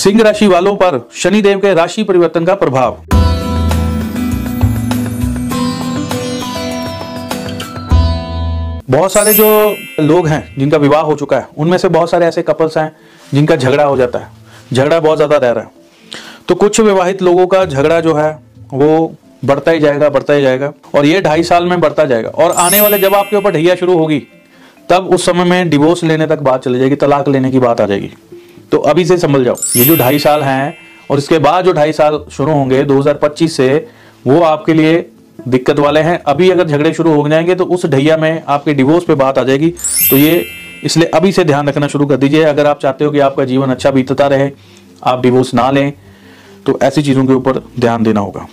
सिंह राशि वालों पर शनिदेव के राशि परिवर्तन का प्रभाव। बहुत सारे जो लोग हैं, जिनका विवाह हो चुका है, उनमें से बहुत सारे ऐसे कपल्स हैं, जिनका झगड़ा हो जाता है। झगड़ा बहुत ज़्यादा रह रहा है। तो कुछ विवाहित लोगों का झगड़ा जो है, वो बढ़ता ही जाएगा, बढ़ता ही जाएगा, और ये ढाई साल में बढ़ता जाएगा। और आने वाले जब आपके ऊपर ढैया शुरू होगी, तब उस समय में डिवोर्स लेने तक बात चली जाएगी, तलाक लेने की बात आ जाएगी। तो अभी से संभल जाओ। ये जो ढाई साल हैं और इसके बाद जो ढाई साल शुरू होंगे 2025 से, वो आपके लिए दिक्कत वाले हैं। अभी अगर झगड़े शुरू हो जाएँगे तो उस ढैया में आपके डिवोर्स पे बात आ जाएगी। तो ये इसलिए अभी से ध्यान रखना शुरू कर दीजिए। अगर आप चाहते हो कि आपका जीवन अच्छा बीतता रहे, आप डिवोर्स ना लें तो ऐसी चीज़ों के ऊपर ध्यान देना होगा।